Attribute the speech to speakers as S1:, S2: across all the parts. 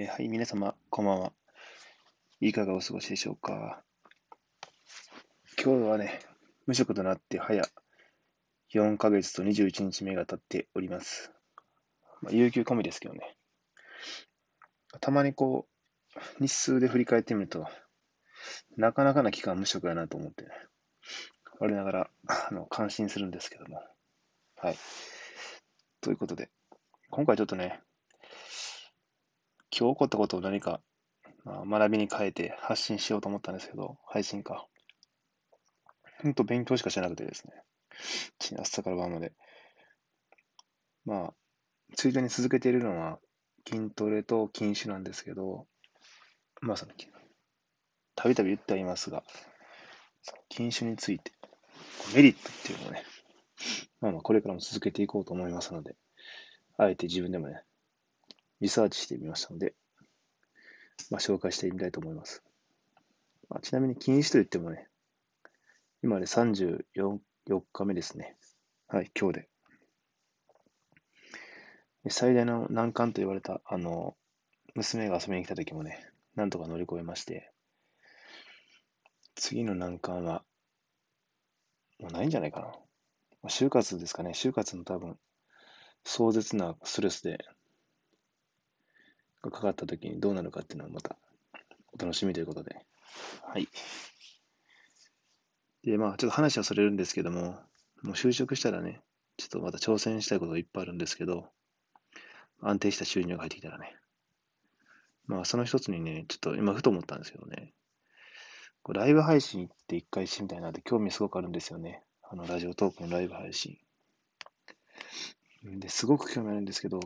S1: えーはい、皆様、こんばんは。いかがお過ごしでしょうか。今日はね、無職となって早4ヶ月と21日目が経っております。まあ、有給込みですけどね。たまにこう、日数で振り返ってみると、なかなかな期間無職やなと思ってね、我ながら、あの、感心するんですけども。はい。ということで、今回ちょっとね、今日起こったことを何か、まあ、学びに変えて発信しようと思ったんですけど、配信か。ほんと勉強しかしなくてですね。朝から晩まで。まあ、ついでに続けているのは筋トレと禁酒なんですけど、まあその、たびたび言ってありますが、禁酒について、メリットっていうのをね、まあまあこれからも続けていこうと思いますので、あえて自分でもね、リサーチしてみましたので、まあ、紹介してみたいと思います。まあ、ちなみに禁止といってもね、今で34日目ですね。はい、今日で。最大の難関と言われた、あの、娘が遊びに来た時もね、なんとか乗り越えまして、次の難関は、もうないんじゃないかな。まあ、就活ですかね。就活の多分、壮絶なストレスでがかかった時にどうなるかっていうのはまたお楽しみということで。はい。で、まあ、ちょっと話はそれるんですけども、もう就職したらね、ちょっとまた挑戦したいこといっぱいあるんですけど、安定した収入が入ってきたらね。まあ、その一つにね、ちょっと今ふと思ったんですけどね、こライブ配信って一回してみたいなって興味すごくあるんですよね。あの、ラジオトークのライブ配信。で、すごく興味あるんですけど、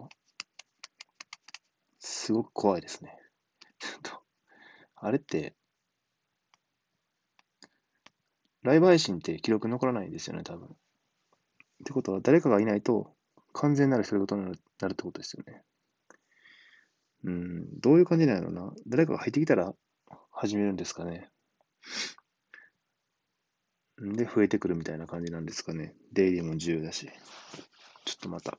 S1: すごく怖いですね。ちょっと、あれって、ライブ配信って記録残らないんですよね、多分。ってことは、誰かがいないと、完全なる独り言になるなるってことですよね。うん、どういう感じなのな？誰かが入ってきたら始めるんですかね。で、増えてくるみたいな感じなんですかね。出入りも自由だし。ちょっとまた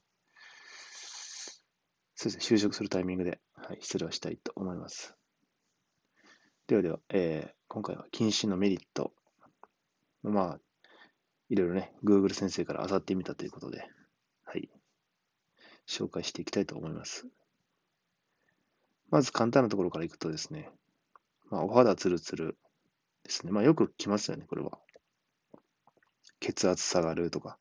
S1: そうですね、就職するタイミングで、はい、失礼はしたいと思います。ではでは、えー、今回は禁止のメリット。まあ、いろいろね、Google 先生から漁ってみたということで、はい、紹介していきたいと思います。まず簡単なところからいくとですね、まあ、お肌ツルツルですね。まあ、よく来ますよね、これは。血圧下がるとか。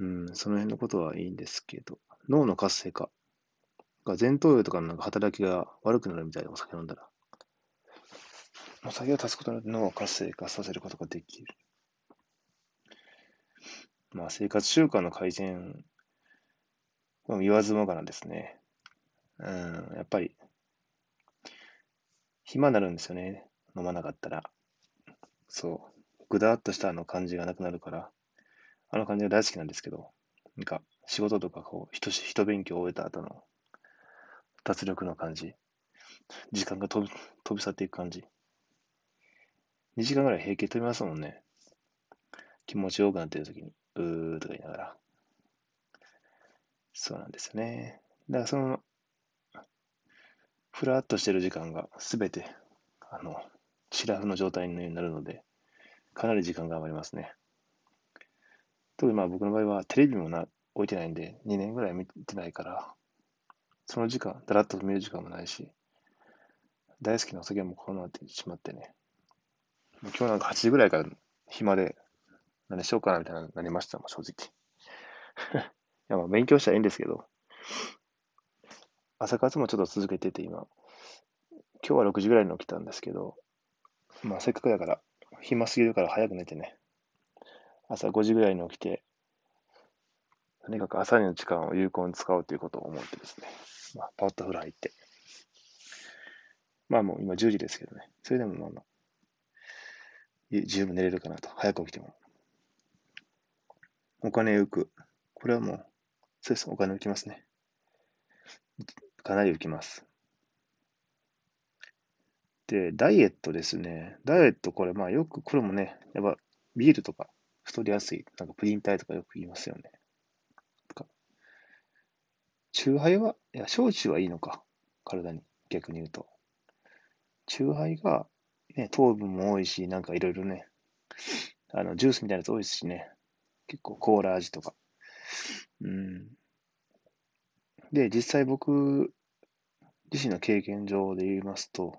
S1: うん、その辺のことはいいんですけど、脳の活性化。前頭葉とかのなんか働きが悪くなるみたいで、お酒飲んだら。お酒を足すことによって脳を活性化させることができる。まあ、生活習慣の改善、言わずもがなですね。うん、やっぱり、暇になるんですよね。飲まなかったら。そう。ぐだっとしたあの感じがなくなるから、あの感じが大好きなんですけど、なんか、仕事とかこう、人、人勉強を終えた後の脱力の感じ。時間が飛び飛び去っていく感じ。2時間ぐらい平気で飛びますもんね。気持ちよくなってる時に、うーとか言いながら。そうなんですよね。だからその、ふらっとしてる時間がすべて、あの、シラフの状態になるので、かなり時間が余りますね。特にまあ僕の場合はテレビもな置いてないんで、2年ぐらい見てないから、その時間、だらっと見る時間もないし、大好きなお酒もこうなってしまってね。もう今日なんか8時ぐらいから暇で、何しようかなみたいななりました。もん、正直。いや、まあ勉強したらいいんですけど、朝活もちょっと続けてて今、今日は6時ぐらいに起きたんですけど、まあせっかくだから、暇すぎるから早く寝てね、朝5時ぐらいに起きて、とにかく朝の時間を有効に使おうということを思ってですね、まあ、パッと風呂入って。まあもう今10時ですけどね。それでもまあまあ、十分寝れるかなと。早く起きても。お金浮く。これはもう、そうです。お金浮きますね。かなり浮きます。で、ダイエットですね。ダイエット、これ、まあよく、これもね、やっぱビールとか太りやすい、なんかプリン体とかよく言いますよね。チューハイは、いや、焼酎はいいのか。体に。逆に言うと。チューハイが、ね、糖分も多いし、なんかいろいろね、あの、ジュースみたいなやつ多いですしね。結構コーラ味とか。うん。で、実際僕自身の経験上で言いますと、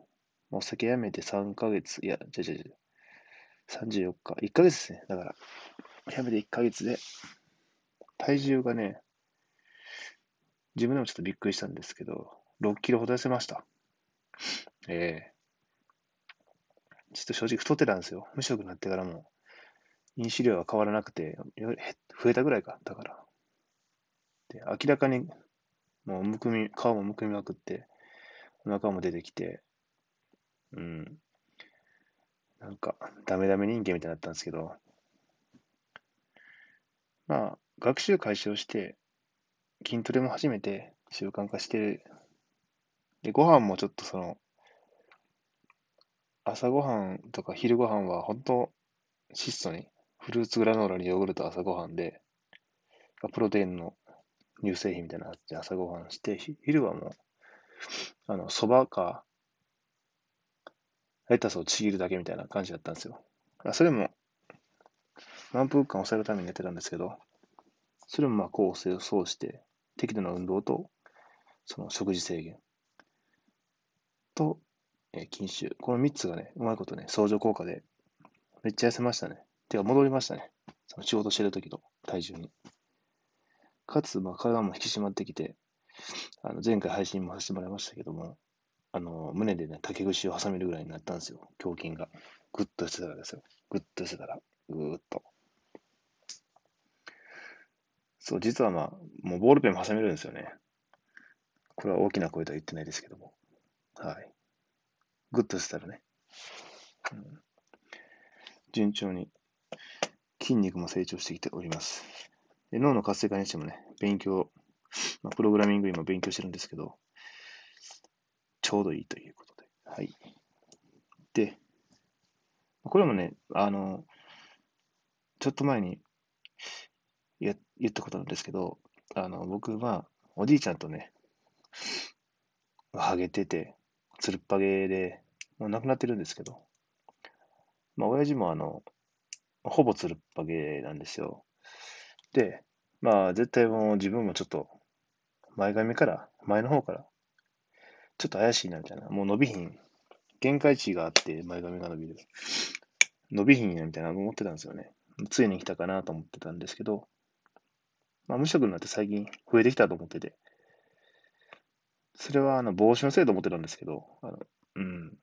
S1: お酒やめて3ヶ月、いや、違う違う違う、34日、1ヶ月ですね。だから、やめて1ヶ月で、体重がね、自分でもちょっとびっくりしたんですけど、6キロほど痩せました。ええー、ちょっと正直太ってたんですよ。無職になってからも、飲酒量は変わらなくて、増えたぐらいか、だから。で、明らかに、もうむくみ、顔もむくみまくって、お腹も出てきて、うん。なんか、ダメダメ人間みたいになったんですけど、まあ、学習開始をして、筋トレも始めて習慣化してる。で、ご飯もちょっとその、朝ごはんとか昼ごはんは本当質素に、フルーツグラノーラにヨーグルト朝ごはんで、プロテインの乳製品みたいなやつで朝ごはんして、昼はもう、あの、蕎麦か、レタスをちぎるだけみたいな感じだったんですよ。それも、満腹感を抑えるためにやってたんですけど、それもまあ構成をそうして、適度な運動と、その食事制限と、えー、禁酒。この3つがね、うまいことね、相乗効果で、めっちゃ痩せましたね。てか、戻りましたね。その仕事してる時の体重に。かつ、まあ、体も引き締まってきて、あの前回配信もさせてもらいましたけども、あの、胸でね、竹串を挟めるぐらいになったんですよ。胸筋が。ぐっとしてたらですよ。ぐっとしてたら、ぐーっと。そう、実はまあ、もうボールペンも挟めるんですよね。これは大きな声とは言ってないですけども。はい。ぐっとしたらね。うん、順調に筋肉も成長してきております。で脳の活性化にしてもね、勉強、まあ、プログラミングにも勉強してるんですけど、ちょうどいいということで。はい。で、これもね、あの、ちょっと前に言ったことなんですけど、あの、僕は、おじいちゃんとね、ハゲてて、つるっぱげで、もう亡くなってるんですけど、まあ、親父もあの、ほぼつるっぱげなんですよ。で、まあ、絶対もう自分もちょっと、前髪から、前の方から、ちょっと怪しいなみたいな。もう伸びひん。限界値があって前髪が伸びる。伸びひんやみたいな思ってたんですよね。ついに来たかなと思ってたんですけど、まあ、無職になって最近増えてきたと思ってて、それはあの帽子のせいと思ってたんですけど、あのうん、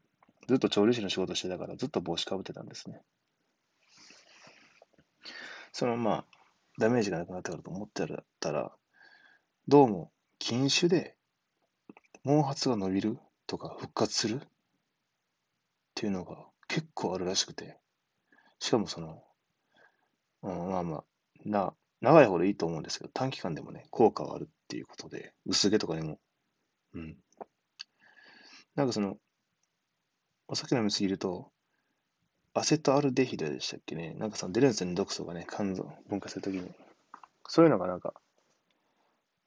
S1: ずっと調理師の仕事してたからずっと帽子かぶってたんですね。そのまあ、ダメージがなくなったからと思ってたら、どうも禁酒で毛髪が伸びるとか復活するっていうのが結構あるらしくて、しかもその、うん、まあまあ、な、長い方でいいと思うんですけど、短期間でもね、効果はあるっていうことで、薄毛とかでも、うん。なんかその、お酒飲みすぎると、アセトアルデヒドでしたっけね？なんかその出るんですよね、毒素がね、肝臓、分化するときに。そういうのがなんか、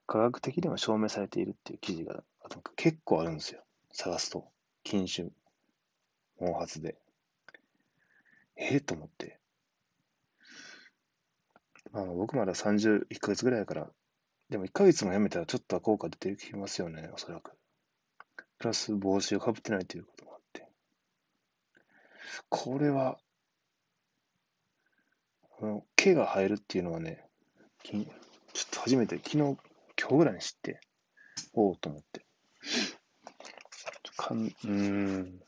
S1: 科学的にも証明されているっていう記事が結構あるんですよ。探すと。禁酒、毛髪で。ええー、と思って。まあ僕まだ31ヶ月ぐらいだから、でも1ヶ月もやめたらちょっとは効果出てきますよね、おそらく。プラス帽子をかぶってないということもあって。これは、この毛が生えるっていうのはね、ちょっと初めて昨日今日ぐらいに知って、おおと思って。かんうん、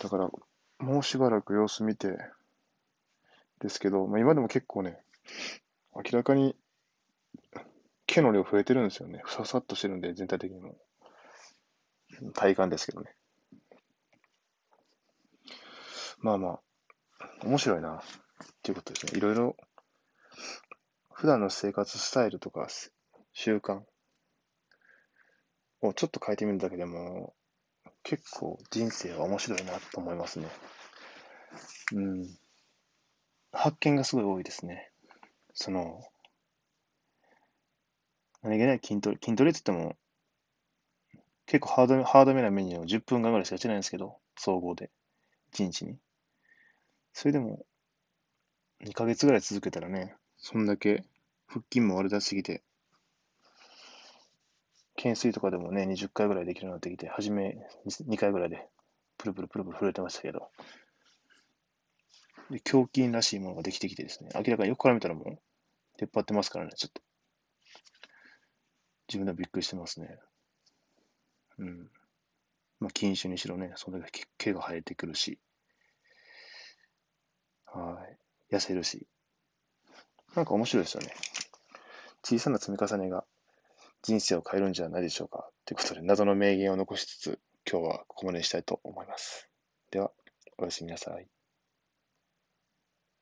S1: だから、もうしばらく様子見て、ですけど、まあ、今でも結構ね、明らかに毛の量増えてるんですよね。ふささっとしてるんで、全体的にも。体感ですけどね。まあまあ、面白いな、っていうことですね。いろいろ、普段の生活スタイルとか習慣をちょっと変えてみるだけでも、結構人生は面白いなと思いますね。うん。発見がすごい多いですね。その、何気ない筋トレ、筋トレって言っても、結構ハードハードめなメニューを10分間ぐらいしかやってないんですけど、総合で。1日に。それでも、2ヶ月ぐらい続けたらね、そんだけ腹筋も割れ出しすぎて、懸垂とかでもね、20回ぐらいできるようになってきて、初め2回ぐらいで、プルプルプルプル震えてましたけど、で胸筋らしいものができてきてですね、明らかに横から見たらもう、出っ張ってますからね、ちょっと。自分ではびっくりしてますね。うん。まあ、禁酒にしろね、そんだけ毛が生えてくるし、はい。痩せるし。なんか面白いですよね。小さな積み重ねが人生を変えるんじゃないでしょうか。ということで、謎の名言を残しつつ、今日はここまでにしたいと思います。では、おやすみなさい。